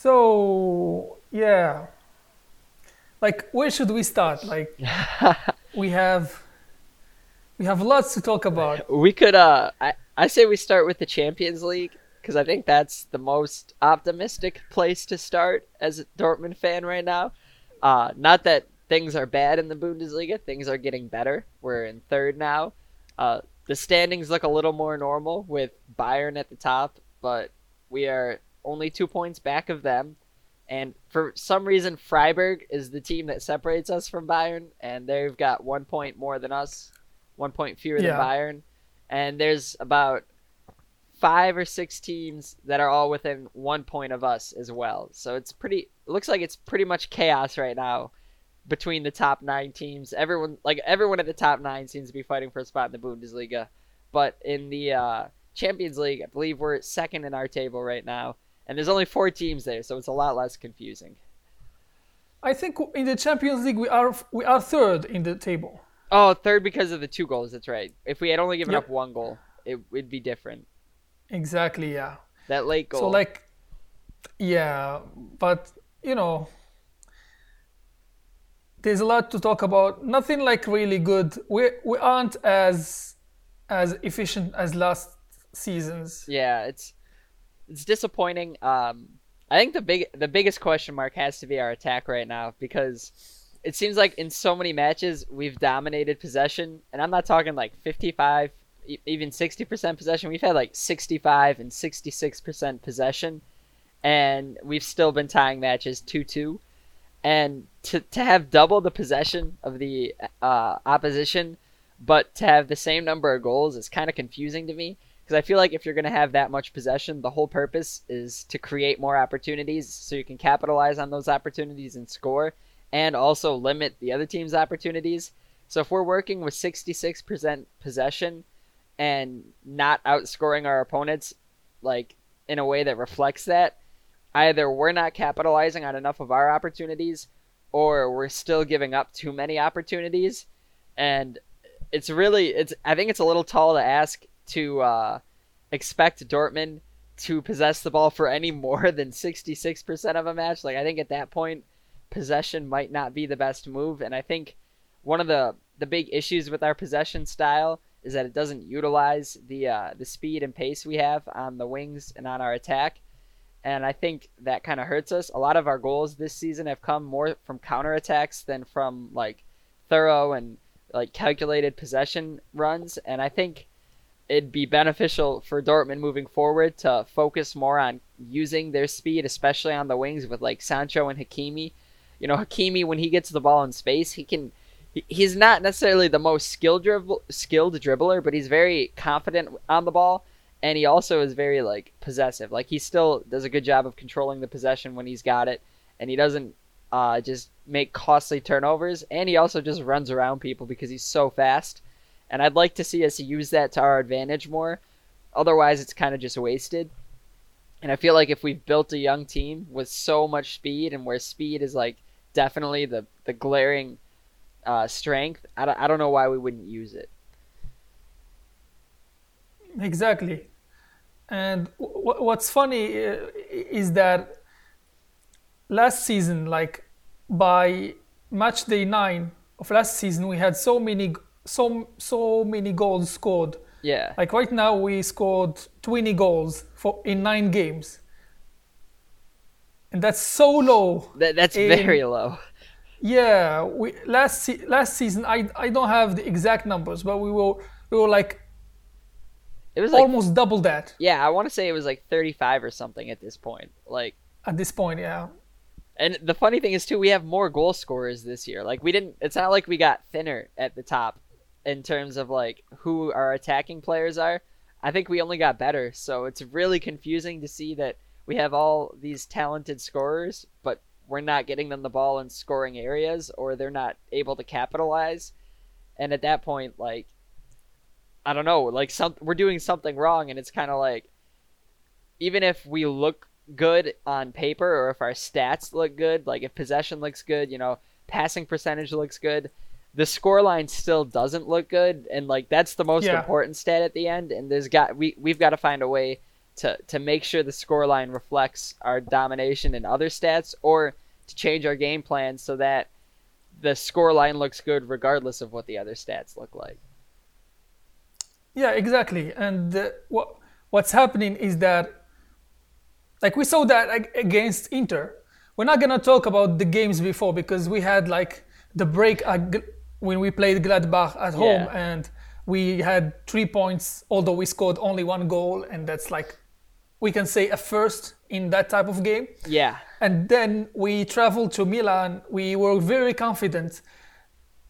So yeah, like where should we start? Like we have we have lots to talk about. We could uh I, I say we start with the Champions League because I think that's the most optimistic place to start as a Dortmund fan right now. Uh not that things are bad in the Bundesliga, things are getting better. We're in third now. Uh the standings look a little more normal with Bayern at the top, but we are only 2 points back of them. And for some reason, Freiburg is the team that separates us from Bayern, and they've got one point more than us, one point fewer Yeah. than Bayern. And there's about five or six teams that are all within one point of us as well. So it's pretty. It looks like it's pretty much chaos right now between the top nine teams. Everyone, like everyone at the top nine, seems to be fighting for a spot in the Bundesliga. But in the uh, Champions League, I believe we're second in our table right now, and there's only four teams there, so it's a lot less confusing. I think in the Champions League we are we are third in the table. Oh, third because of the two goals. That's right. If we had only given Yep. up one goal, it would be different. Exactly, yeah. That late goal. So like, yeah, but you know, there's a lot to talk about. Nothing like really good. We we aren't as as efficient as last seasons. Yeah, it's it's disappointing. Um, I think the big the biggest question mark has to be our attack right now because it seems like in so many matches we've dominated possession, and I'm not talking like 55, e- even 60% possession. We've had like 65 and 66% possession, and we've still been tying matches 2-2. And to to have double the possession of the uh, opposition, but to have the same number of goals is kind of confusing to me because I feel like if you're going to have that much possession, the whole purpose is to create more opportunities so you can capitalize on those opportunities and score, and also limit the other team's opportunities. So if we're working with 66% possession and not outscoring our opponents, like in a way that reflects that, either we're not capitalizing on enough of our opportunities, or we're still giving up too many opportunities, and it's really it's I think it's a little tall to ask to uh, expect Dortmund to possess the ball for any more than 66% of a match. Like I think at that point possession might not be the best move and I think one of the the big issues with our possession style is that it doesn't utilize the uh, the speed and pace we have on the wings and on our attack. And I think that kind of hurts us. A lot of our goals this season have come more from counterattacks than from like thorough and like calculated possession runs. And I think it'd be beneficial for Dortmund moving forward to focus more on using their speed, especially on the wings with like Sancho and Hakimi. You know, Hakimi when he gets the ball in space, he can. He's not necessarily the most skilled dribble, skilled dribbler, but he's very confident on the ball, and he also is very like possessive. Like he still does a good job of controlling the possession when he's got it, and he doesn't uh, just make costly turnovers, and he also just runs around people because he's so fast. And I'd like to see us use that to our advantage more. Otherwise, it's kind of just wasted. And I feel like if we've built a young team with so much speed, and where speed is like definitely the the glaring uh, strength, I don't, I don't know why we wouldn't use it. Exactly. And w- what's funny uh, is that last season, like by match day nine of last season, we had so many, so so many goals scored. Yeah, Like right now, we scored 20 goals for in nine games, and that's so low. that, that's in- very low. Yeah, we last se- last season I I don't have the exact numbers, but we were we were like It was like almost double that yeah, I want to say it was like 35 or something at this point. Like at this point. Yeah. And the funny thing is too, we have more goal scorers this year. Like we didn't. It's not like we got thinner at the top in terms of like who our attacking players are. I think we only got better. So it's really confusing to see that we have all these talented scorers, but we're not getting them the ball in scoring areas, or they're not able to capitalize. And at that point, like, I don't know, like some we're doing something wrong, and it's kind of like, even if we look good on paper or if our stats look good, like if possession looks good, you know, passing percentage looks good, the scoreline still doesn't look good and like that's the most Yeah. important stat at the end and there's got we we've got to find a way to to make sure the scoreline reflects our domination in other stats, or to change our game plan so that the scoreline looks good regardless of what the other stats look like. Yeah, exactly. And uh, what what's happening is that, like we saw that against Inter. We're not gonna talk about the games before because we had like the break when we played Gladbach at home yeah. and we had three points, although we scored only one goal, and that's like we can say a first in that type of game. Yeah. And then we traveled to Milan. We were very confident,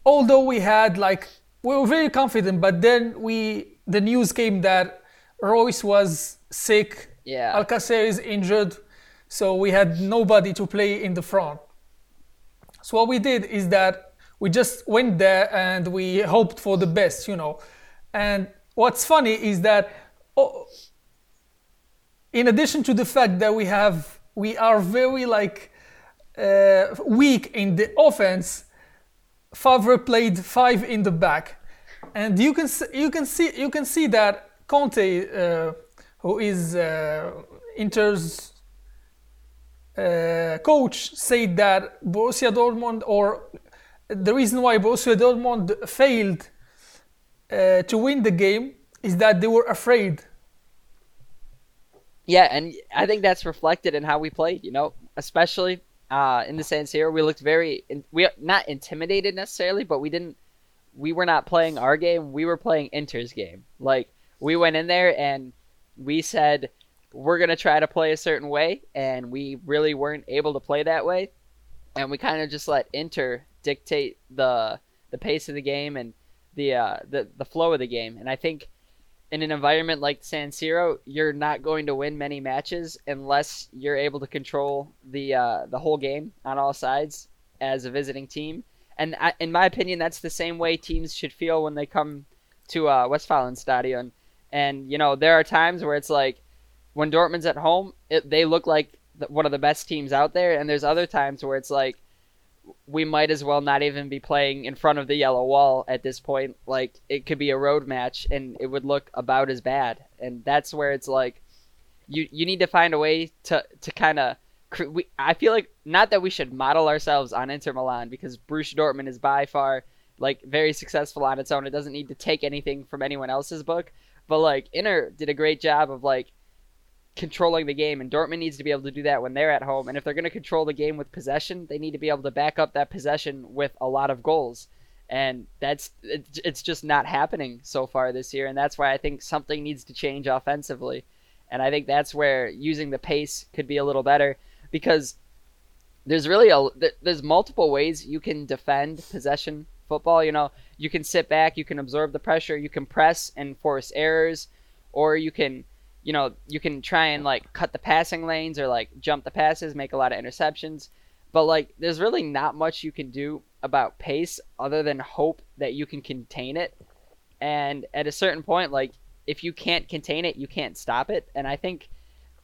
although we had like we were very confident. But then we the news came that Reus was sick. Yeah. Alcacer is injured, so we had nobody to play in the front. So what we did is that we just went there and we hoped for the best, you know. And what's funny is that. Oh, in addition to the fact that we have we are very like uh, weak in the offense. Favre played five in the back, and you can you can see you can see that Conte, uh, who is uh, Inter's uh, coach, said that Borussia Dortmund or the reason why Borussia Dortmund failed uh, to win the game is that they were afraid yeah, and I think that's reflected in how we played. You know, especially uh, in the San Siro, we looked very we not intimidated necessarily, but we didn't. We were not playing our game. We were playing Inter's game. Like we went in there and we said we're gonna try to play a certain way, and we really weren't able to play that way, and we kind of just let Inter dictate the the pace of the game and the uh, the the flow of the game. And I think in an environment like San Siro, you're not going to win many matches unless you're able to control the uh, the whole game on all sides as a visiting team. And I, in my opinion, that's the same way teams should feel when they come to uh, Westfalenstadion. And you know, there are times where it's like when Dortmund's at home, it, they look like one of the best teams out there, and there's other times where it's like we might as well not even be playing in front of the yellow wall at this point. Like it could be a road match and it would look about as bad. And that's where it's like you you need to find a way to to kind of we, I feel like not that we should model ourselves on Inter Milan because Borussia Dortmund is by far like very successful on its own. It doesn't need to take anything from anyone else's book. But like Inter did a great job of like controlling the game, and Dortmund needs to be able to do that when they're at home. And if they're going to control the game with possession, they need to be able to back up that possession with a lot of goals. And that's it's just not happening so far this year, and that's why I think something needs to change offensively. And I think that's where using the pace could be a little better because there's really a there's multiple ways you can defend possession football. You know, you can sit back, you can absorb the pressure, you can press and force errors, or you can you know, you can try and like cut the passing lanes or like jump the passes, make a lot of interceptions. But like there's really not much you can do about pace other than hope that you can contain it. And at a certain point like if you can't contain it, you can't stop it. And I think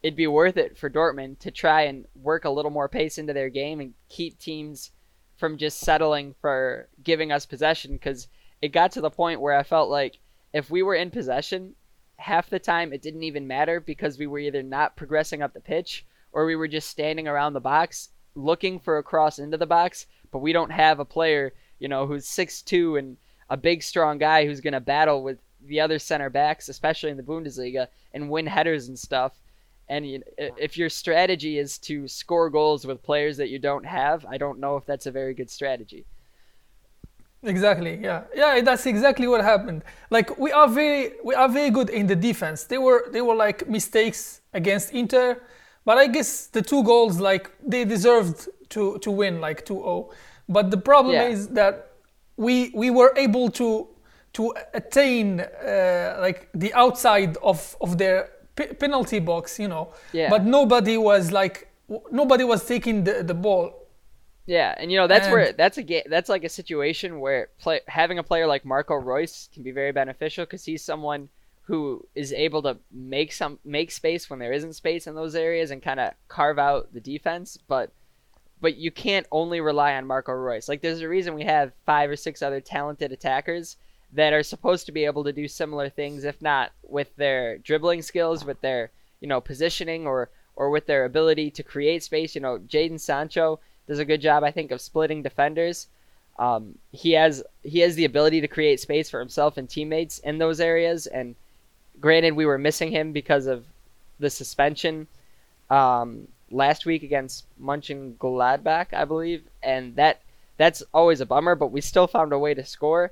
it'd be worth it for Dortmund to try and work a little more pace into their game and keep teams from just settling for giving us possession because it got to the point where I felt like if we were in possession half the time it didn't even matter because we were either not progressing up the pitch or we were just standing around the box looking for a cross into the box, but we don't have a player, you know, who's six two and a big strong guy who's going to battle with the other center backs, especially in the Bundesliga, and win headers and stuff. And you, if your strategy is to score goals with players that you don't have, I don't know if that's a very good strategy. Exactly. Yeah. Yeah. That's exactly what happened. Like we are very we are very good in the defense. They were they were like mistakes against Inter, but I guess the two goals like they deserved to to win like 2-0. But the problem yeah. is that we we were able to to attain uh, like the outside of of their p- penalty box, you know. Yeah. But nobody was like nobody was taking the the ball yeah, and you know that's and, where that's a game that's like a situation where play, having a player like Marco Reus can be very beneficial because he's someone who is able to make some make space when there isn't space in those areas and kind of carve out the defense. But but you can't only rely on Marco Reus. Like there's a reason we have five or six other talented attackers that are supposed to be able to do similar things, if not with their dribbling skills, with their you know, positioning or or with their ability to create space. You know, Jadon Sancho does a good job, I think, of splitting defenders. Um, he has he has the ability to create space for himself and teammates in those areas. And granted, we were missing him because of the suspension um, last week against Munchen Gladbach, I believe, and that that's always a bummer. But we still found a way to score.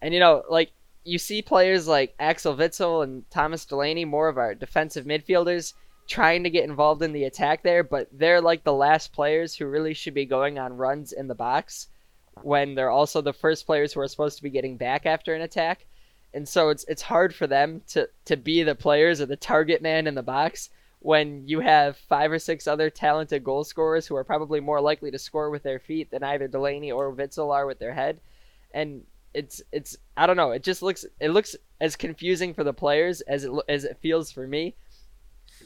And you know, like you see players like Axel Witsel and Thomas Delaney, more of our defensive midfielders, trying to get involved in the attack there, but they're like the last players who really should be going on runs in the box when they're also the first players who are supposed to be getting back after an attack. And so it's it's hard for them to, to be the players or the target man in the box when you have five or six other talented goal scorers who are probably more likely to score with their feet than either Delaney or Witsel are with their head. And it's it's I don't know. It just looks it looks as confusing for the players as it as it feels for me,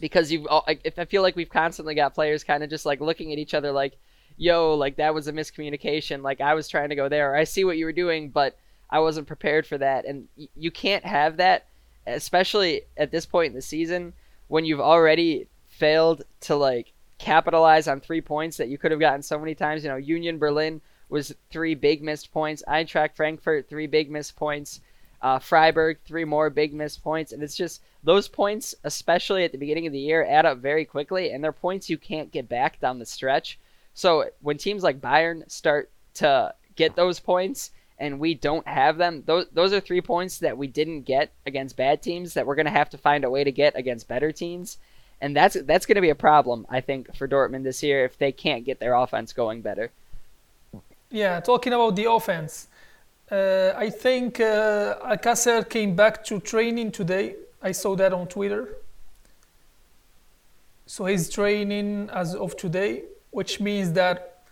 because you've if I feel like we've constantly got players kind of just like looking at each other like, yo, like that was a miscommunication. Like I was trying to go there. I see what you were doing, but I wasn't prepared for that. And you can't have that, especially at this point in the season when you've already failed to like capitalize on three points that you could have gotten so many times. You know, Union Berlin was three big missed points. Eintracht Frankfurt, three big missed points. Uh, Freiburg, three more big missed points. And it's just those points, especially at the beginning of the year, add up very quickly, and they're points you can't get back down the stretch. So when teams like Bayern start to get those points and we don't have them, those, those are three points that we didn't get against bad teams that we're going to have to find a way to get against better teams. And that's that's going to be a problem, I think, for Dortmund this year if they can't get their offense going better. Yeah, talking about the offense, uh, I think uh, Alcacer came back to training today. I saw that on Twitter. So he's training as of today, which means that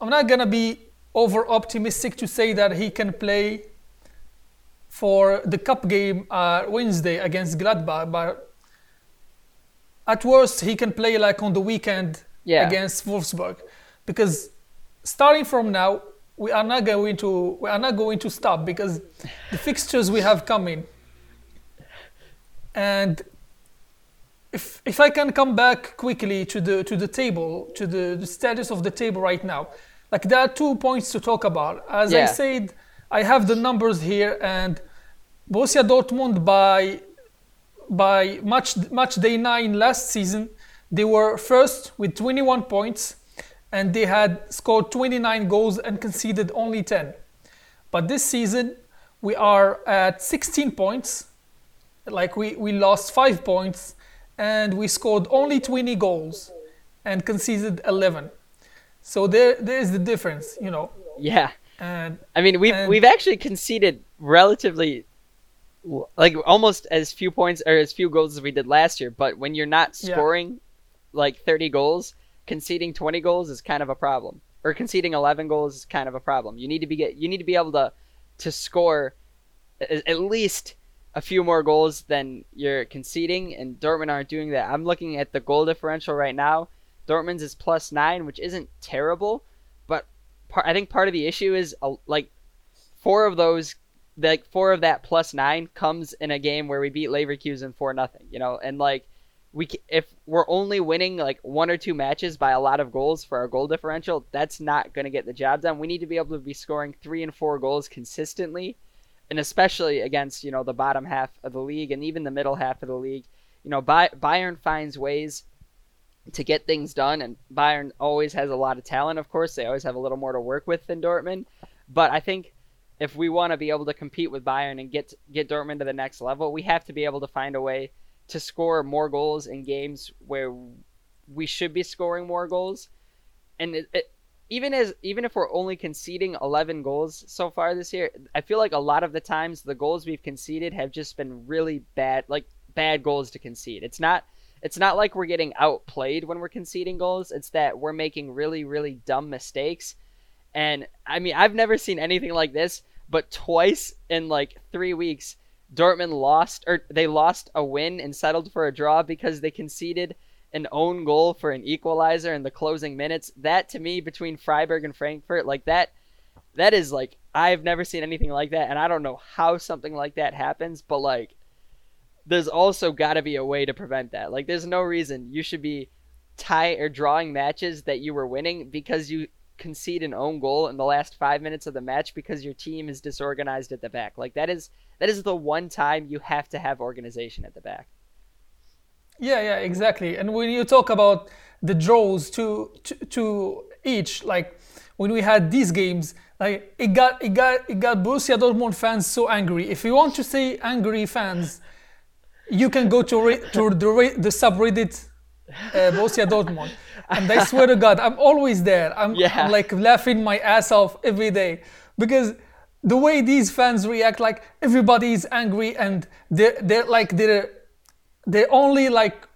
I'm not gonna be over optimistic to say that he can play for the cup game uh, Wednesday against Gladbach, but at worst he can play like on the weekend Yeah. against Wolfsburg, because starting from now, we are not going to we are not going to stop because the fixtures we have coming. And if if I can come back quickly to the to the table to the, the status of the table right now, like there are two points to talk about. As I said, I have the numbers here, and Borussia Dortmund by by match match day nine last season, they were first with 21 points, and they had scored 29 goals and conceded only 10. But this season, we are at 16 points. Like we, we lost five points, and we scored only 20 goals and conceded 11. So there there is the difference, you know. Yeah. And I mean, we've And- we've actually conceded relatively, like almost as few points or as few goals as we did last year. But when you're not Yeah. scoring like 30 goals, conceding 20 goals is kind of a problem, or conceding 11 goals is kind of a problem. You need to be get you need to be able to to score at least a few more goals than you're conceding, and Dortmund aren't doing that. I'm looking at the goal differential right now. Dortmund's is plus nine, which isn't terrible, but I think part of the issue is uh, like four of those, like four of that plus nine comes in a game where we beat Leverkusen for nothing, you know, and like we if we're only winning like one or two matches by a lot of goals for our goal differential, that's not going to get the job done. We need to be able to be scoring three and four goals consistently, and especially against you know the bottom half of the league and even the middle half of the league. You know, Bay- Bayern finds ways to get things done, and Bayern always has a lot of talent. Of course, they always have a little more to work with than Dortmund, but I think if we want to be able to compete with Bayern and get get Dortmund to the next level, we have to be able to find a way to score more goals in games where we should be scoring more goals. And it, it, even as even if we're only conceding 11 goals so far this year, I feel like a lot of the times the goals we've conceded have just been really bad, like bad goals to concede. It's not it's not like we're getting outplayed when we're conceding goals. It's that we're making really really dumb mistakes. And I mean, I've never seen anything like this, but twice in like 3 weeks Dortmund lost or they lost a win and settled for a draw because they conceded an own goal for an equalizer in the closing minutes. That to me between Freiburg and Frankfurt, like that that is like I've never seen anything like that and I don't know how something like that happens, but like there's also got to be a way to prevent that. Like, there's no reason you should be tie or drawing matches that you were winning because you concede an own goal in the last five minutes of the match because your team is disorganized at the back. Like that is that is the one time you have to have organization at the back. Yeah, yeah, exactly. And when you talk about the draws to to, to each, like when we had these games, like it got it got it got Borussia Dortmund fans so angry. If you want to say angry fans, you can go to re- to the the subreddit uh, Borussia Dortmund, and I swear to God, I'm always there. I'm, Yeah. I'm like laughing my ass off every day because the way these fans react, like everybody is angry and they're they're like they're they only like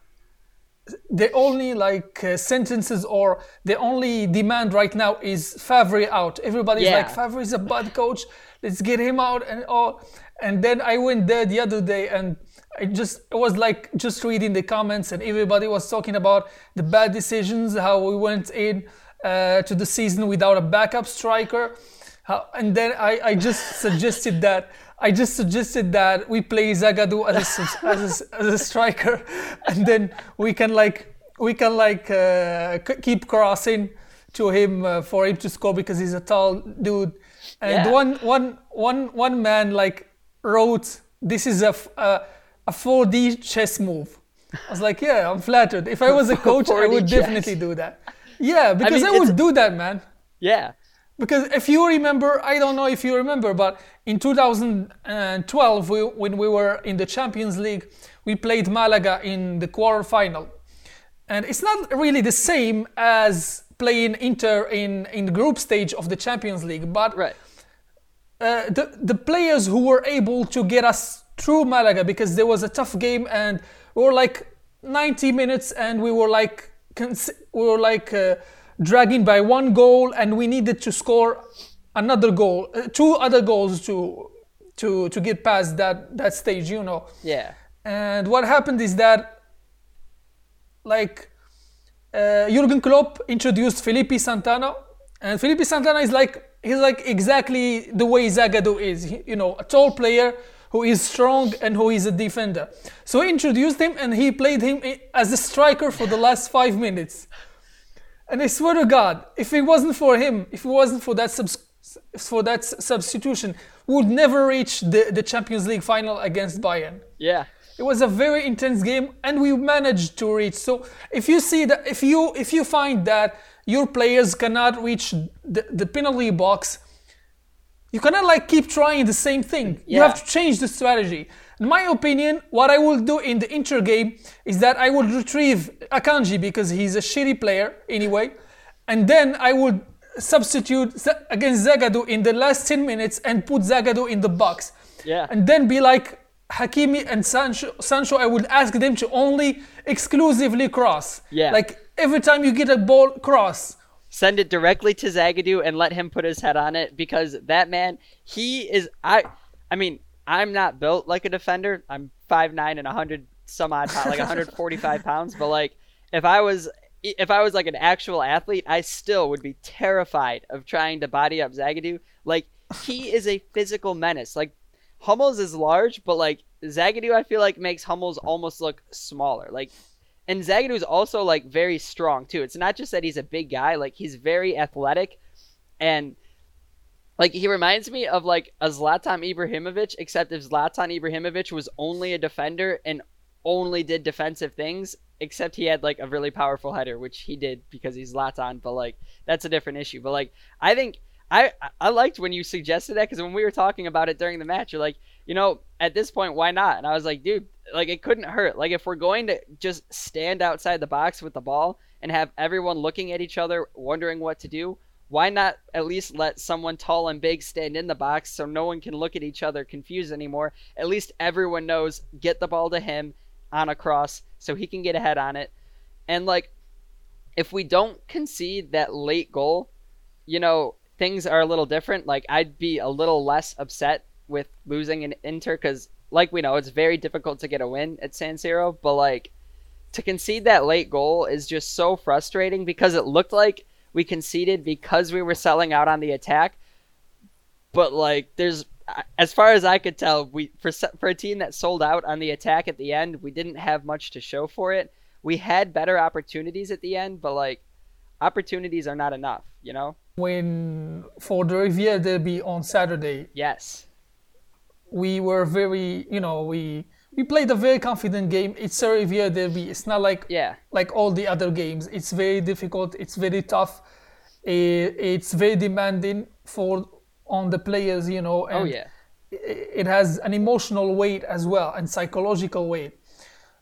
the only like uh, sentences or the only demand right now is Favre out. Everybody's Yeah. like Favre is a bad coach. Let's get him out and all. And then I went there the other day and I just it was like just reading the comments and everybody was talking about the bad decisions, how we went in uh, to the season without a backup striker. How, and then I, I just suggested that I just suggested that we play Zagadou as a, as a, as a striker, and then we can like we can like uh, keep crossing to him uh, for him to score because he's a tall dude. And Yeah. one one one one man like wrote, "This is a a 4D chess move." I was like, "Yeah, I'm flattered. If I was a coach, I would chess. definitely do that." Yeah, because I, mean, would do that, man. Yeah. Because if you remember, I don't know if you remember, but in 2012, we, when we were in the Champions League, we played Malaga in the quarterfinal. And it's not really the same as playing Inter in, in the group stage of the Champions League, but Right. Uh, the the players who were able to get us through Malaga because there was a tough game and we were like 90 minutes and we were like cons- we were like uh, dragging by one goal and we needed to score another goal, uh, two other goals to to to get past that that stage, you know. Yeah. And what happened is that, like, uh, Jurgen Klopp introduced Felipe Santana, and Felipe Santana is like he's like exactly the way Zagadou is. He- you know, a tall player who is strong and who is a defender. So he introduced him, and he played him as a striker for the last five minutes. And I swear to God, if it wasn't for him, if it wasn't for that subs- for that substitution, would never reach the, the Champions League final against Bayern. Yeah. It was a very intense game, and we managed to reach. So if you see that, if you if you find that your players cannot reach the, the penalty box, you cannot like keep trying the same thing. You have to change the strategy. In my opinion, what I will do in the Inter game is that I will retrieve Akanji because he's a shitty player anyway, and then I would substitute against Zagadou in the last 10 minutes and put Zagadou in the box Yeah. and then be like Hakimi and Sancho, Sancho, I would ask them to only exclusively cross. Yeah. Like every time you get a ball, cross. send it directly to Zagadou and let him put his head on it because that man, he is I I mean, I'm not built like a defender. I'm 5'9 and a 100 some odd pounds, like 145 pounds, but like if I was if I was like an actual athlete, I still would be terrified of trying to body up Zagadou. Like he is a physical menace. Like Hummels is large, but like Zagadou I feel like makes Hummels almost look smaller. Like and Zagadou's also like very strong too. It's not just that he's a big guy, like he's very athletic and like he reminds me of like a Zlatan Ibrahimovic, except if Zlatan Ibrahimovic was only a defender and only did defensive things, except he had like a really powerful header, which he did because he's Zlatan, but like that's a different issue. But like I think I I liked when you suggested that because when we were talking about it during the match, you're like, you know, at this point, why not? And I was like, dude, like it couldn't hurt. Like if we're going to just stand outside the box with the ball and have everyone looking at each other, wondering what to do, why not at least let someone tall and big stand in the box so no one can look at each other confused anymore? At least everyone knows get the ball to him on a cross so he can get ahead on it. And like if we don't concede that late goal, you know, things are a little different. Like I'd be a little less upset with losing an Inter cuz like we know it's very difficult to get a win at San Siro, but like to concede that late goal is just so frustrating because it looked like we conceded because we were selling out on the attack. But like there's as far as I could tell, we for for a team that sold out on the attack at the end, we didn't have much to show for it. We had better opportunities at the end, but like opportunities are not enough, you know. When for the Revierderby on Saturday, yes, we were very, you know, we we played a very confident game. It's a Revierderby. It's not like yeah, like all the other games. It's very difficult. It's very tough. Eh, it's very demanding for on the players, you know. oh yeah. It has an emotional weight as well and psychological weight.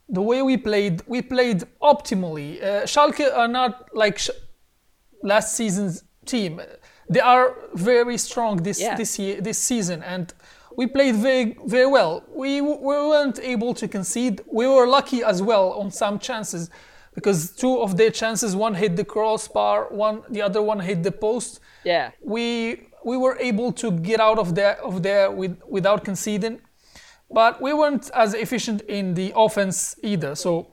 The way we played, we played optimally. Uh, Schalke are not like sh- last season's team. They are very strong this Yeah. this year this season, and we played very very well. We we weren't able to concede. We were lucky as well on some chances, because two of their chances, one hit the crossbar, one the other one hit the post. Yeah. We we were able to get out of there of there with without conceding, but we weren't as efficient in the offense either. So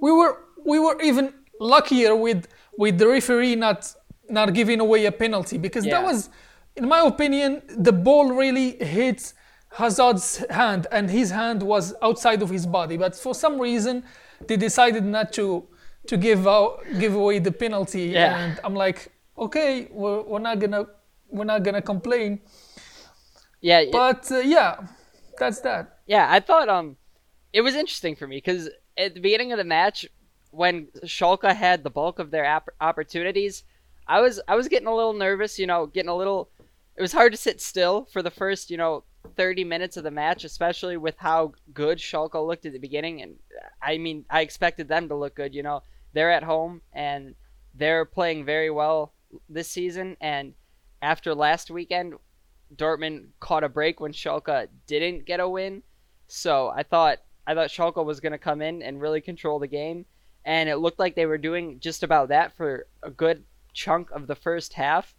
we were we were even luckier with with the referee not not giving away a penalty because Yeah. that was in my opinion the ball really hit Hazard's hand and his hand was outside of his body but for some reason they decided not to to give out give away the penalty Yeah. and I'm like okay we're, we're not gonna we're not gonna complain Yeah. but uh, yeah that's that Yeah, I thought um, it was interesting for me because at the beginning of the match, when Schalke had the bulk of their opp- opportunities, I was I was getting a little nervous. You know, getting a little. It was hard to sit still for the first you know 30 minutes of the match, especially with how good Schalke looked at the beginning. And I mean, I expected them to look good. You know, they're at home and they're playing very well this season. And after last weekend, Dortmund caught a break when Schalke didn't get a win. So I thought I thought Schalke was going to come in and really control the game, and it looked like they were doing just about that for a good chunk of the first half.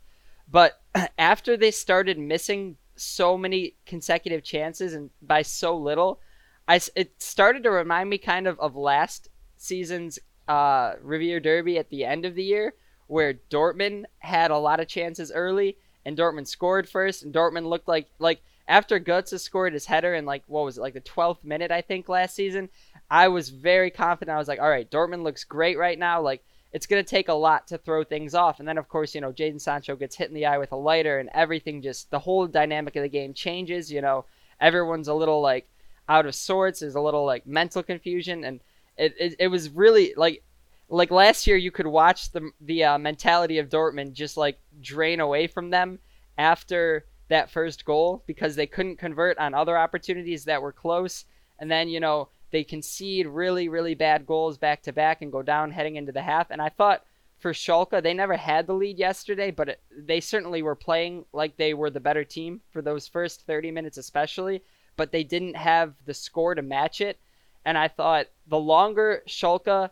But after they started missing so many consecutive chances and by so little, I it started to remind me kind of of last season's uh, Revierderby at the end of the year, where Dortmund had a lot of chances early and Dortmund scored first, and Dortmund looked like like after Götze scored his header in like what was it like the 12th minute I think last season. I was very confident. I was like, all right, Dortmund looks great right now. Like it's gonna take a lot to throw things off, and then of course you know Jadon Sancho gets hit in the eye with a lighter, and everything just the whole dynamic of the game changes. You know, everyone's a little like out of sorts. There's a little like mental confusion, and it it, it was really like like last year you could watch the the uh, mentality of Dortmund just like drain away from them after that first goal because they couldn't convert on other opportunities that were close. And then you know they concede really really bad goals back to back and go down heading into the half. And I thought for Schalke they never had the lead yesterday but it, they certainly were playing like they were the better team for those first 30 minutes especially but they didn't have the score to match it. And I thought the longer Schalke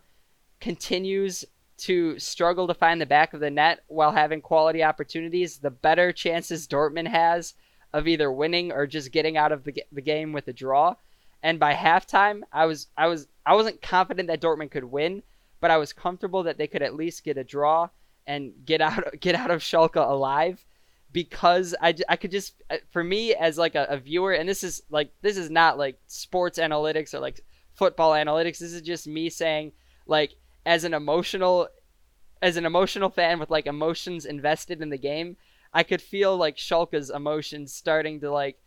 continues to struggle to find the back of the net while having quality opportunities, the better chances Dortmund has of either winning or just getting out of the, the game with a draw. And by halftime, I was I was I wasn't confident that Dortmund could win, but I was comfortable that they could at least get a draw and get out get out of Schalke alive because I, I could just uh, for me as like a, a viewer and this is like this is not like sports analytics or like football analytics this is just me saying like as an emotional as an emotional fan with like emotions invested in the game I could feel like Schalke's emotions starting to like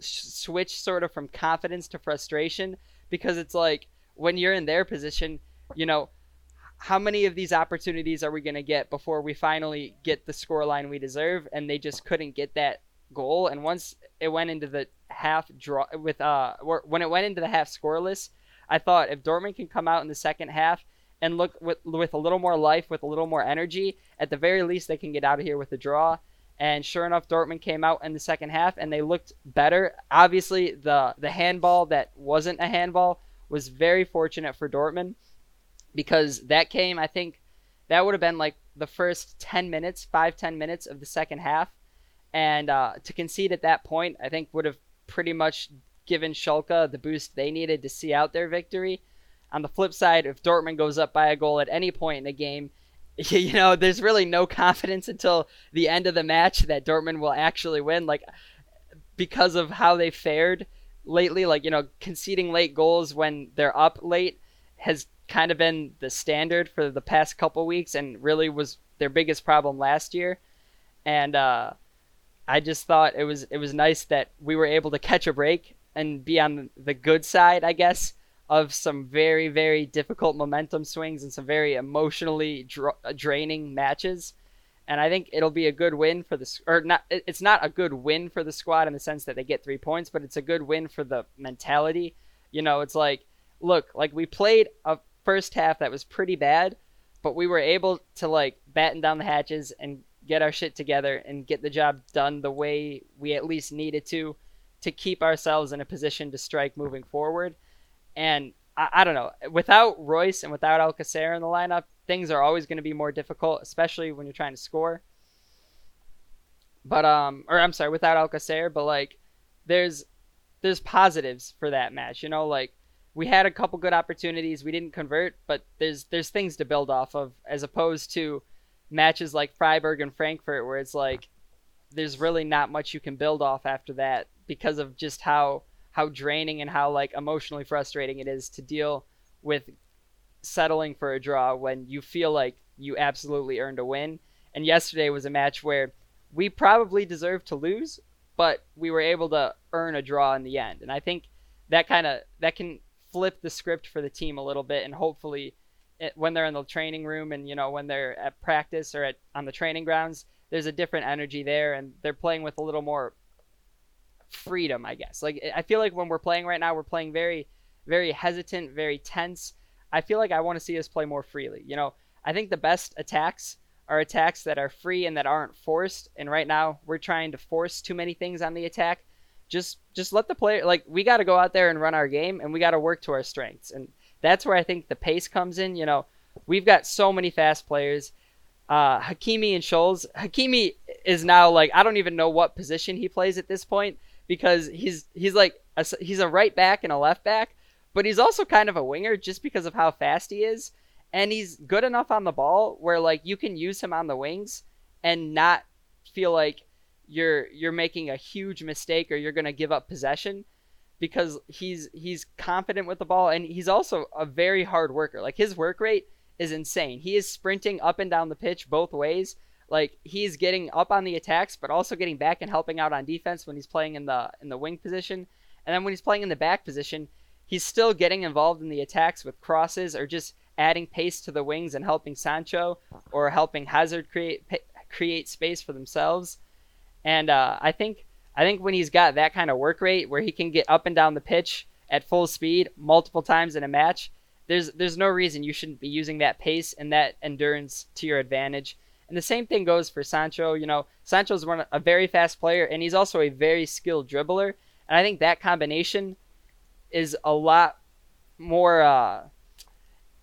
sh- switch sort of from confidence to frustration because it's like when you're in their position you know how many of these opportunities are we going to get before we finally get the scoreline we deserve? And they just couldn't get that goal. And once it went into the half draw with uh when it went into the half scoreless i thought if dortmund can come out in the second half and look with with a little more life with a little more energy at the very least they can get out of here with a draw. And sure enough dortmund came out in the second half and they looked better. Obviously the the handball that wasn't a handball was very fortunate for dortmund because that came i think that would have been like the first 10 minutes 5 10 minutes of the second half. And uh, to concede at that point i think would have pretty much given Schalke the boost they needed to see out their victory on the flip side if dortmund goes up by a goal at any point in the game you know there's really no confidence until the end of the match that dortmund will actually win like because of how they fared lately. Like you know, conceding late goals when they're up late has kind of been the standard for the past couple weeks, and really was their biggest problem last year. And uh, I just thought it was it was nice that we were able to catch a break and be on the good side, I guess, of some very very difficult momentum swings and some very emotionally dra- draining matches. And I think it'll be a good win for the or not. It's not a good win for the squad in the sense that they get three points, but it's a good win for the mentality. You know, it's like, look, like we played a first half that was pretty bad, but we were able to like batten down the hatches and get our shit together and get the job done the way we at least needed to to keep ourselves in a position to strike moving forward. And I, I don't know, without Reus and without Alcacer in the lineup, things are always going to be more difficult, especially when you're trying to score. But um, or I'm sorry, without Alcacer, but like, there's there's positives for that match. You know, like we had a couple good opportunities, we didn't convert, but there's there's things to build off of as opposed to matches like Freiburg and Frankfurt where it's like there's really not much you can build off after that because of just how how draining and how like emotionally frustrating it is to deal with settling for a draw when you feel like you absolutely earned a win. And yesterday was a match where we probably deserved to lose, but we were able to earn a draw in the end. And I think that kind of that can flip the script for the team a little bit and hopefully it, when they're in the training room and you know when they're at practice or at on the training grounds there's a different energy there and they're playing with a little more freedom i guess like i feel like when we're playing right now we're playing very very hesitant very tense i feel like i want to see us play more freely you know i think the best attacks are attacks that are free and that aren't forced and right now we're trying to force too many things on the attack just just let the player like we got to go out there and run our game and we got to work to our strengths and that's where I think the pace comes in. You know, we've got so many fast players. Uh, Hakimi and Schulz. Hakimi is now like I don't even know what position he plays at this point because he's he's like a, he's a right back and a left back, but he's also kind of a winger just because of how fast he is, and he's good enough on the ball where like you can use him on the wings and not feel like you're you're making a huge mistake or you're going to give up possession because he's he's confident with the ball and he's also a very hard worker. Like his work rate is insane. He is sprinting up and down the pitch both ways. Like he's getting up on the attacks but also getting back and helping out on defense when he's playing in the in the wing position. And then when he's playing in the back position, he's still getting involved in the attacks with crosses or just adding pace to the wings and helping Sancho or helping Hazard create create space for themselves. And uh, I think I think when he's got that kind of work rate where he can get up and down the pitch at full speed multiple times in a match, there's there's no reason you shouldn't be using that pace and that endurance to your advantage. And the same thing goes for Sancho. You know, Sancho's one a very fast player and he's also a very skilled dribbler. And I think that combination is a lot more uh,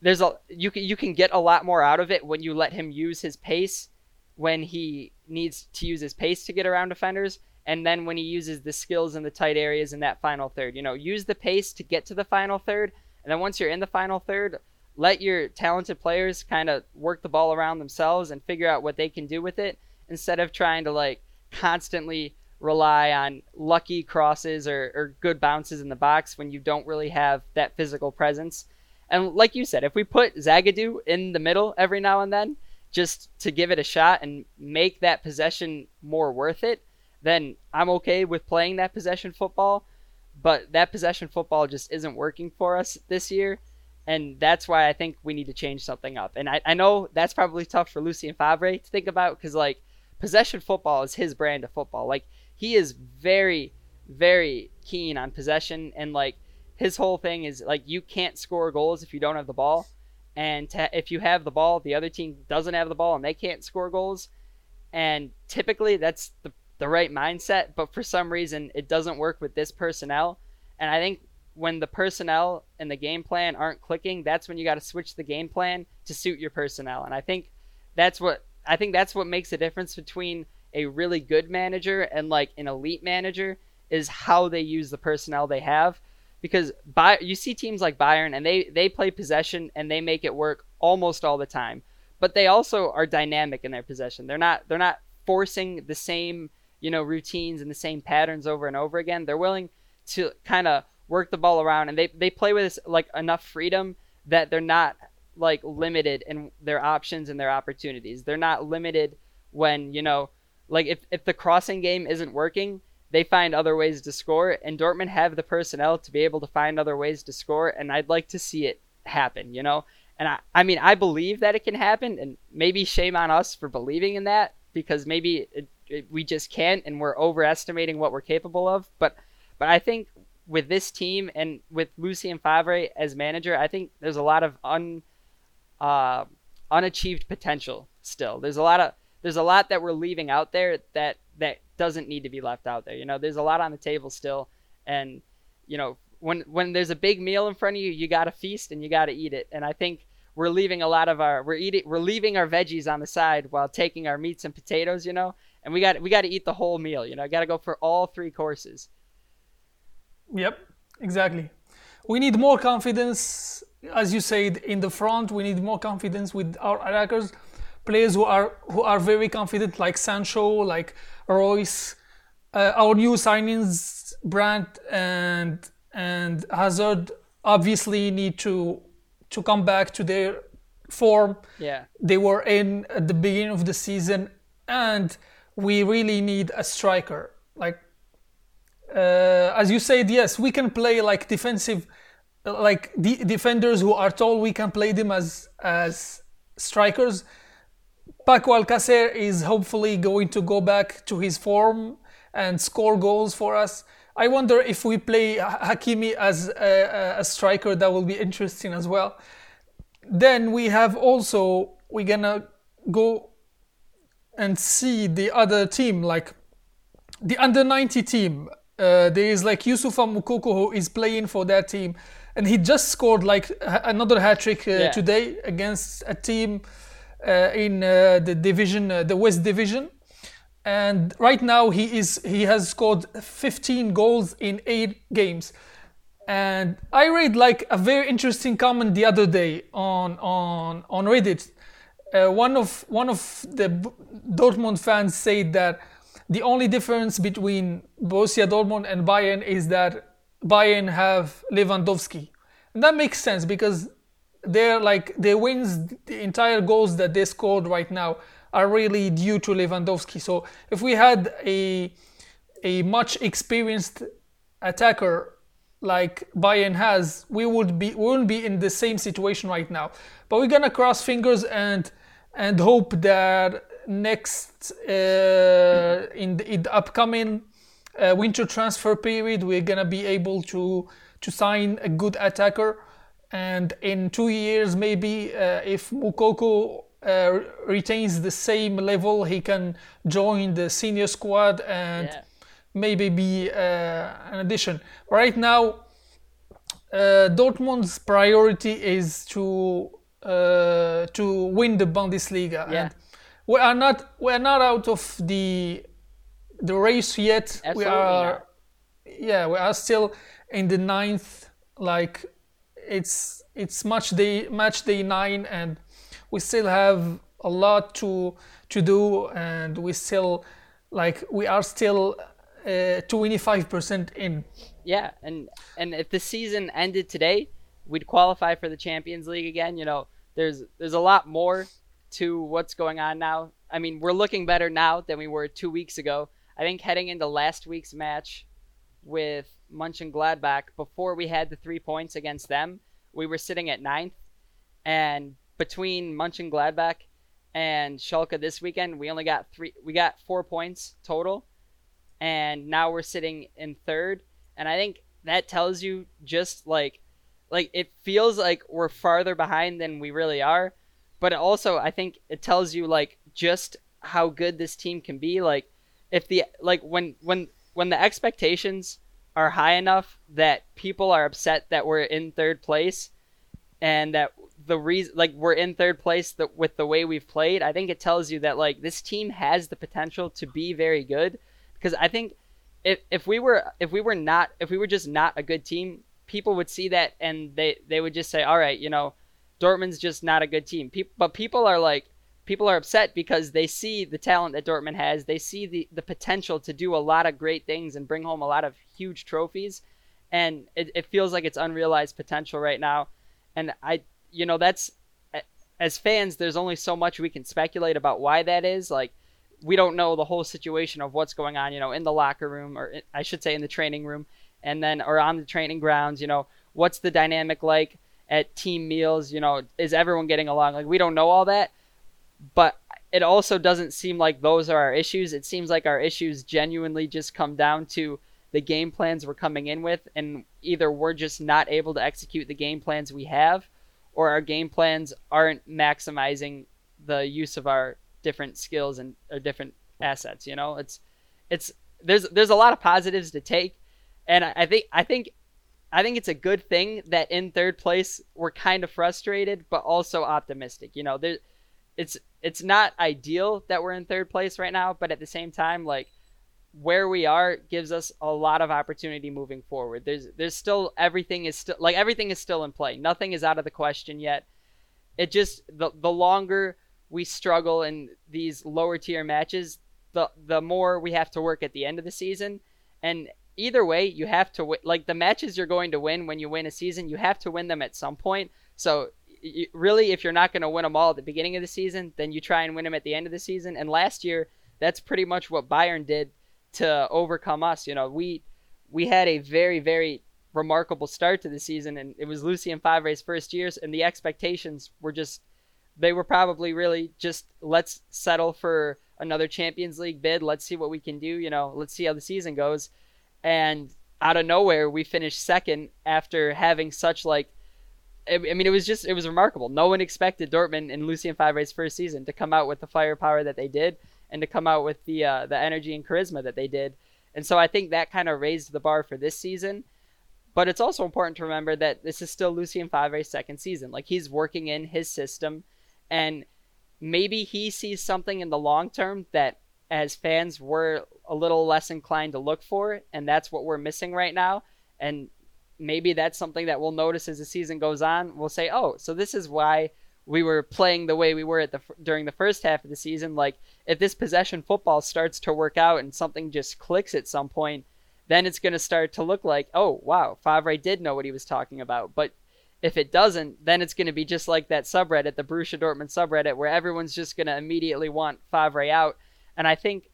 there's a you can you can get a lot more out of it when you let him use his pace when he needs to use his pace to get around defenders and then when he uses the skills in the tight areas in that final third. You know, use the pace to get to the final third, and then once you're in the final third, let your talented players kind of work the ball around themselves and figure out what they can do with it instead of trying to like constantly rely on lucky crosses or, or good bounces in the box when you don't really have that physical presence. And like you said, if we put Zagadou in the middle every now and then, just to give it a shot and make that possession more worth it, then I'm okay with playing that possession football. But that possession football just isn't working for us this year. And that's why I think we need to change something up. And I, I know that's probably tough for Lucien Favre to think about because, like, possession football is his brand of football. Like, he is very, very keen on possession. And, like, his whole thing is, like, you can't score goals if you don't have the ball. And to, if you have the ball, the other team doesn't have the ball and they can't score goals. And typically, that's the the right mindset, but for some reason it doesn't work with this personnel. And I think when the personnel and the game plan aren't clicking, that's when you got to switch the game plan to suit your personnel. And I think that's what I think that's what makes the difference between a really good manager and like an elite manager is how they use the personnel they have. Because by you see teams like Bayern and they they play possession and they make it work almost all the time. But they also are dynamic in their possession. They're not they're not forcing the same you know, routines and the same patterns over and over again. They're willing to kind of work the ball around and they, they play with like enough freedom that they're not like limited in their options and their opportunities. They're not limited when, you know, like if, if the crossing game isn't working, they find other ways to score and Dortmund have the personnel to be able to find other ways to score and I'd like to see it happen, you know? And I, I mean, I believe that it can happen and maybe shame on us for believing in that because maybe it, it, we just can't and we're overestimating what we're capable of. But, but I think with this team and with Lucien Favre as manager, I think there's a lot of un, uh, unachieved potential still. There's a lot of there's a lot that we're leaving out there that that doesn't need to be left out there. You know, there's a lot on the table still, and you know when when there's a big meal in front of you, you got to feast and you got to eat it. And I think we're leaving a lot of our we're eating we're leaving our veggies on the side while taking our meats and potatoes. You know, and we got we got to eat the whole meal. You know, I got to go for all three courses. Yep, exactly. We need more confidence, as you said, in the front. We need more confidence with our attackers, players who are who are very confident, like Sancho, like Reus. Uh, our new signings, Brandt and and Hazard, obviously need to to come back to their form yeah. they were in at the beginning of the season, and we really need a striker Uh, as you said, yes, we can play like defensive, like the defenders who are tall. We can play them as as strikers. Paco Alcacer is hopefully going to go back to his form and score goals for us. I wonder if we play Hakimi as a, a striker, that will be interesting as well. Then we have also we're gonna go and see the other team, like the under 90 team uh, there is like Youssoufa Moukoko who is playing for that team, and he just scored like another hat trick uh, yeah. today against a team uh, in uh, the division, uh, the West Division. And right now he is he has scored 15 goals in eight games. And I read like a very interesting comment the other day on on on Reddit. Uh, one of one of the Dortmund fans said that the only difference between Borussia Dortmund and Bayern is that Bayern have Lewandowski. And that makes sense because they're like their wins, the entire goals that they scored right now are really due to Lewandowski. So if we had a a much experienced attacker like Bayern has, we would be we wouldn't be in the same situation right now. But we're gonna cross fingers and and hope that next uh, in, the, in, the, upcoming uh, winter transfer period, we're gonna be able to to sign a good attacker, and in two years maybe uh, if Moukoko uh, retains the same level, he can join the senior squad and yeah. maybe be uh, an addition. Right now, uh, Dortmund's priority is to to win the Bundesliga. Yeah. And we are not we are not out of the the race yet. Absolutely we are not. yeah, we are still in the ninth. Like it's it's match day match day nine, and we still have a lot to to do, and we still like we are still uh, 25% in. Yeah, and and if the season ended today, we'd qualify for the Champions League again. You know, there's there's a lot more to what's going on now. I mean, we're looking better now than we were two weeks ago. I think heading into last week's match with Mönchengladbach, before we had the three points against them, we were sitting at ninth. And between Mönchengladbach and Schalke this weekend, we only got three. We got four points total, and now we're sitting in third. And I think that tells you just like, like it feels like we're farther behind than we really are but also I think it tells you like just how good this team can be. Like if the like when when when the expectations are high enough that people are upset that we're in third place and that the reason like we're in third place that with the way we've played i think it tells you that like this team has the potential to be very good because i think if, if we were if we were not if we were just not a good team people would see that and they they would just say all right you know Dortmund's just not a good team. But people are like people are upset because they see the talent that Dortmund has. They see the, the potential to do a lot of great things and bring home a lot of huge trophies. And it, it feels like it's unrealized potential right now. And I, you know, that's, as fans, there's only so much we can speculate about why that is. Like, we don't know the whole situation of what's going on, you know, in the locker room, or I should say in the training room, and then, or on the training grounds, you know, what's the dynamic like at team meals, you know, is everyone getting along? Like, we don't know all that but it also doesn't seem like those are our issues. It seems like our issues genuinely just come down to the game plans we're coming in with, and either we're just not able to execute the game plans we have, or our game plans aren't maximizing the use of our different skills and or different assets. You know, it's it's there's there's a lot of positives to take, and I, I think I think I think it's a good thing that in third place we're kind of frustrated, but also optimistic. You know, there it's it's not ideal that we're in third place right now, but at the same time, like where we are gives us a lot of opportunity moving forward. There's there's still everything is still like everything is still in play. Nothing is out of the question yet. It just the the longer we struggle in these lower tier matches, the the more we have to work at the end of the season. And either way, you have to win. Like the matches you're going to win when you win a season, you have to win them at some point. So really, if you're not going to win them all at the beginning of the season, then you try and win them at the end of the season. And last year, that's pretty much what Bayern did to overcome us. You know, we we had a very very remarkable start to the season, and it was Lucien Favre's first years, and the expectations were just they were probably really just let's settle for another Champions League bid. Let's see what we can do. You know, let's see how the season goes. And out of nowhere, we finished second after having such like I mean, it was just it was remarkable. No one expected Dortmund in Lucien Favre's first season to come out with the firepower that they did, and to come out with the uh, the energy and charisma that they did. And so I think that kind of raised the bar for this season. But it's also important to remember that this is still Lucien Favre's second season. Like he's working in his system, and maybe he sees something in the long term that as fans we're a little less inclined to look for, and that's what we're missing right now. And maybe that's something that we'll notice as the season goes on. We'll say, "Oh, so this is why we were playing the way we were at the during the first half of the season. Like if this possession football starts to work out and something just clicks at some point, then it's going to start to look like, "Oh, wow, Favre did know what he was talking about." But if it doesn't, then it's going to be just like that subreddit, the Borussia Dortmund subreddit, where everyone's just going to immediately want Favre out. And I think,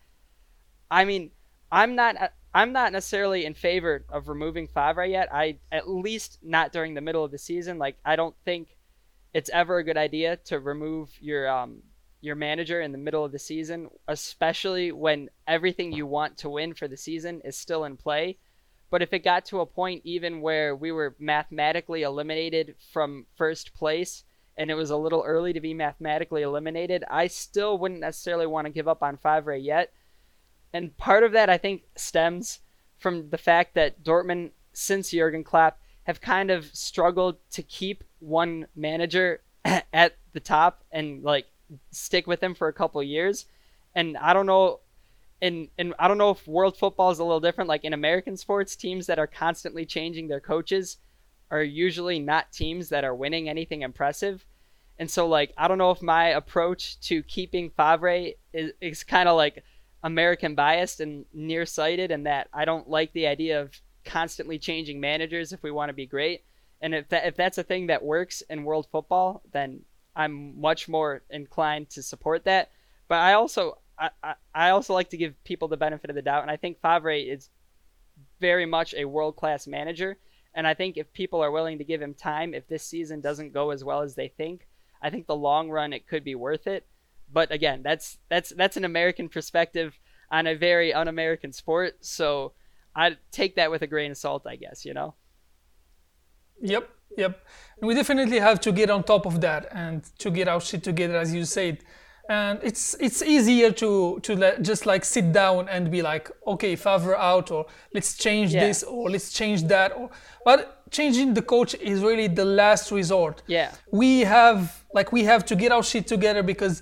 I mean, I'm not I'm not necessarily in favor of removing Favre yet. I at least not during the middle of the season. Like I don't think it's ever a good idea to remove your um your manager in the middle of the season, especially when everything you want to win for the season is still in play. But if it got to a point even where we were mathematically eliminated from first place and it was a little early to be mathematically eliminated, I still wouldn't necessarily want to give up on Favre yet and part of that, I think, stems from the fact that Dortmund, since Jurgen Klopp, have kind of struggled to keep one manager at the top and like stick with him for a couple years. And I don't know, and and I don't know if world football is a little different. Like in American sports, teams that are constantly changing their coaches are usually not teams that are winning anything impressive. And so, like, I don't know if my approach to keeping Favre is, is kind of like American biased and nearsighted, and that I don't like the idea of constantly changing managers if we want to be great. And if that if that's a thing that works in world football, then I'm much more inclined to support that. But I also I, I, I also like to give people the benefit of the doubt, and I think Favre is very much a world class manager. And I think if people are willing to give him time, if this season doesn't go as well as they think, I think the long run it could be worth it. But again, that's that's that's an American perspective on a very un-American sport. So I take that with a grain of salt, I guess. You know. Yep, yep. And we definitely have to get on top of that and to get our shit together, as you said. And it's it's easier to to let, just like sit down and be like, okay, Favre out, or let's change yeah. this, or let's change that, or but changing the coach is really the last resort. Yeah. We have like we have to get our shit together because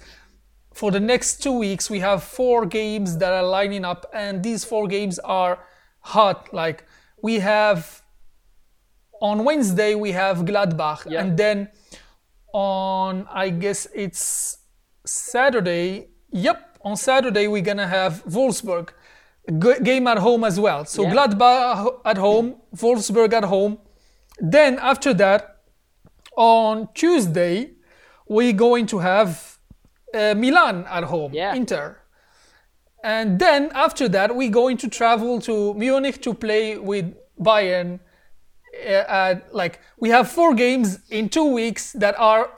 for the next two weeks, we have four games that are lining up, and these four games are hot. Like we have on Wednesday, we have Gladbach, yeah. and then on I guess it's Saturday, yep, on Saturday we're gonna have Wolfsburg game at home as well. So Yeah. Gladbach at home, Wolfsburg at home. Then after that, on Tuesday, we're going to have uh, Milan at home, Yeah. Inter. And then after that, we're going to travel to Munich to play with Bayern. Uh, like we have four games in two weeks that are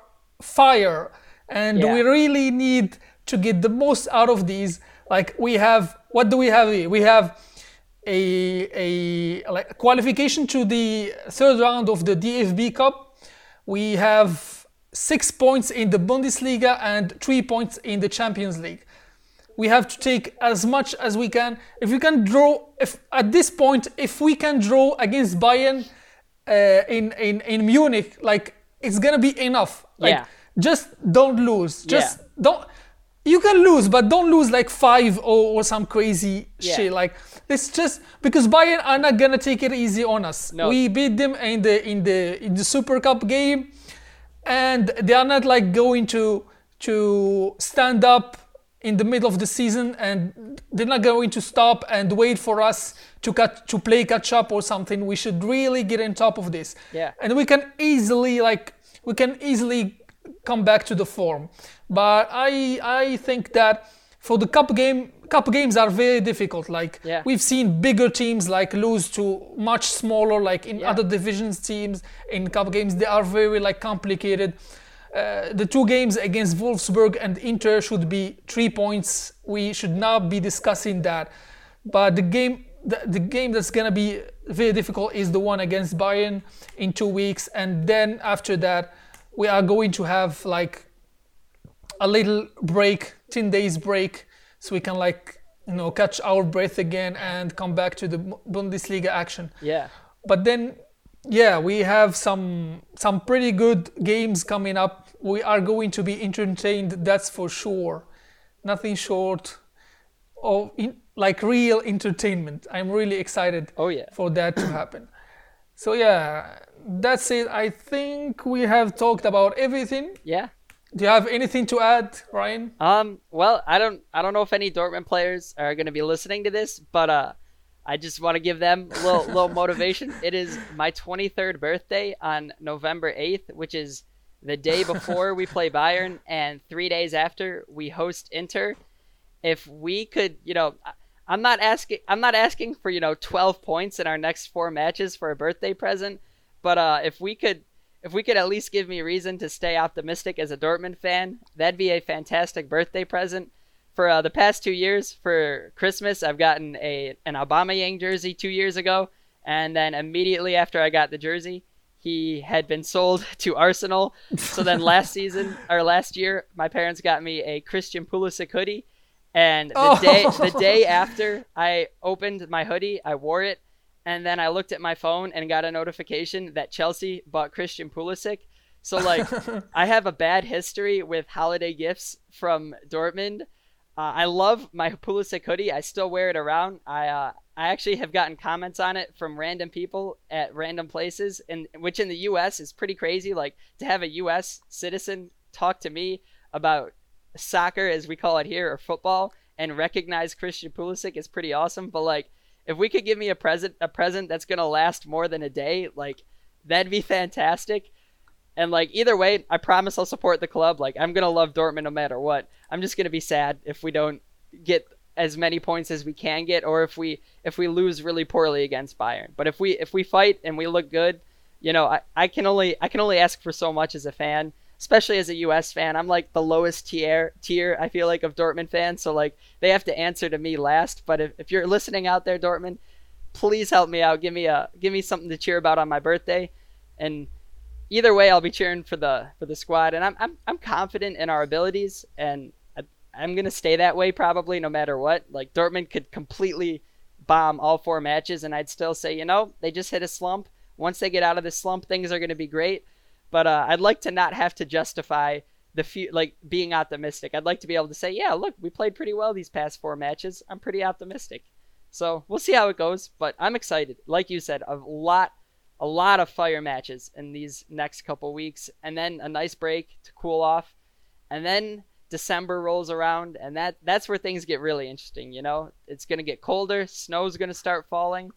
fire, and Yeah. we really need to get the most out of these. Like we have, what do we have here? We have a a like qualification to the third round of the DFB Cup. We have six points in the Bundesliga and three points in the Champions League. We have to take as much as we can. If we can draw, if at this point, if we can draw against Bayern uh, in in in Munich, like it's gonna be enough. Like, Yeah. Just don't lose. Just Yeah. don't. You can lose, but don't lose like five or, or some crazy Yeah. shit. Like it's just because Bayern are not gonna take it easy on us. No. We beat them in the in the in the Super Cup game, and they are not like going to to stand up in the middle of the season and they're not going to stop and wait for us to cut to play catch up or something. We should really get on top of this. Yeah. and we can easily like we can easily come back to the form. But i i think that for the cup game cup games are very difficult like Yeah. we've seen bigger teams like lose to much smaller like in Yeah. other divisions teams in cup games they are very like complicated uh, the two games against Wolfsburg and Inter should be three points. We should not be discussing that. But the game, the, the game that's gonna be very difficult is the one against Bayern in two weeks, and then after that, we are going to have like a little break, ten days break, so we can like you know catch our breath again and come back to the Bundesliga action. Yeah. but then yeah we have some some pretty good games coming up. We are going to be entertained that's for sure. Nothing short of in, like real entertainment. I'm really excited Oh yeah. for that to happen. So yeah that's it. I think we have talked about everything. Yeah. Do you have anything to add ryan Um. Well, I don't. I don't know if any Dortmund players are going to be listening to this, but uh, I just want to give them a little little motivation. It is my 23rd birthday on November 8th, which is the day before we play Bayern and three days after we host Inter. If we could, you know, I'm not asking. I'm not asking for you know 12 points in our next four matches for a birthday present, but uh, if we could if we could at least give me reason to stay optimistic as a Dortmund fan, that'd be a fantastic birthday present. For uh, the past two years, for Christmas, I've gotten a an Aubameyang jersey two years ago, and then immediately after I got the jersey, he had been sold to Arsenal. So then last season or last year, my parents got me a Christian Pulisic hoodie, and the Oh. day the day after I opened my hoodie, I wore it, and then I looked at my phone and got a notification that Chelsea bought Christian Pulisic. So like, I have a bad history with holiday gifts from Dortmund. Uh, I love my Pulisic hoodie. I still wear it around. I uh, I actually have gotten comments on it from random people at random places, and which in the U.S. is pretty crazy. Like to have a U.S. citizen talk to me about soccer, as we call it here, or football, and recognize Christian Pulisic is pretty awesome. But like, if we could give me a present, a present that's gonna last more than a day, like that'd be fantastic. And like either way, I promise I'll support the club. Like I'm gonna love Dortmund no matter what. I'm just gonna be sad if we don't get as many points as we can get, or if we if we lose really poorly against Bayern. But if we if we fight and we look good, you know, I, I can only I can only ask for so much as a fan, especially as a US fan. I'm like the lowest tier tier I feel like of Dortmund fans, so like they have to answer to me last. But if, if you're listening out there, Dortmund, please help me out. Give me a give me something to cheer about on my birthday. And either way, I'll be cheering for the for the squad, and I'm I'm, I'm confident in our abilities, and I'm gonna stay that way probably no matter what. Like Dortmund could completely bomb all four matches, and I'd still say, you know, they just hit a slump. Once they get out of this slump, things are gonna be great. But uh, I'd like to not have to justify the few like being optimistic. I'd like to be able to say, yeah, look, we played pretty well these past four matches. I'm pretty optimistic. So we'll see how it goes, but I'm excited. Like you said, a lot a lot of fire matches in these next couple weeks, and then a nice break to cool off, and then December rolls around, and that that's where things get really interesting. You know, it's gonna get colder, snow's gonna start falling,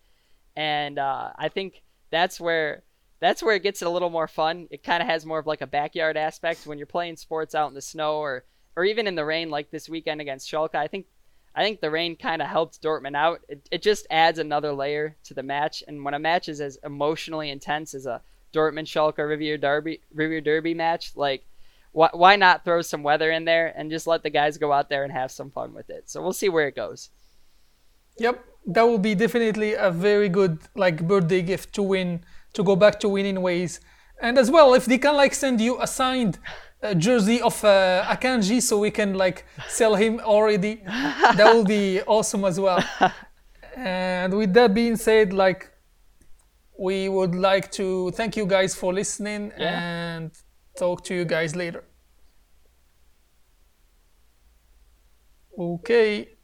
and uh, I think that's where that's where it gets a little more fun. It kind of has more of like a backyard aspect when you're playing sports out in the snow or or even in the rain, like this weekend against Schalke. I think I think the rain kind of helped Dortmund out. It, it just adds another layer to the match. And when a match is as emotionally intense as a Dortmund Schalke Revierderby Revier Derby match, like why, why not throw some weather in there and just let the guys go out there and have some fun with it? So we'll see where it goes. Yep, that will be definitely a very good like birthday gift to win to go back to winning ways. And as well, if they can like send you a signed uh, jersey of uh, Akanji so we can like sell him already, that will be awesome as well. And with that being said, like we would like to thank you guys for listening Yeah. and talk to you guys later. Okay.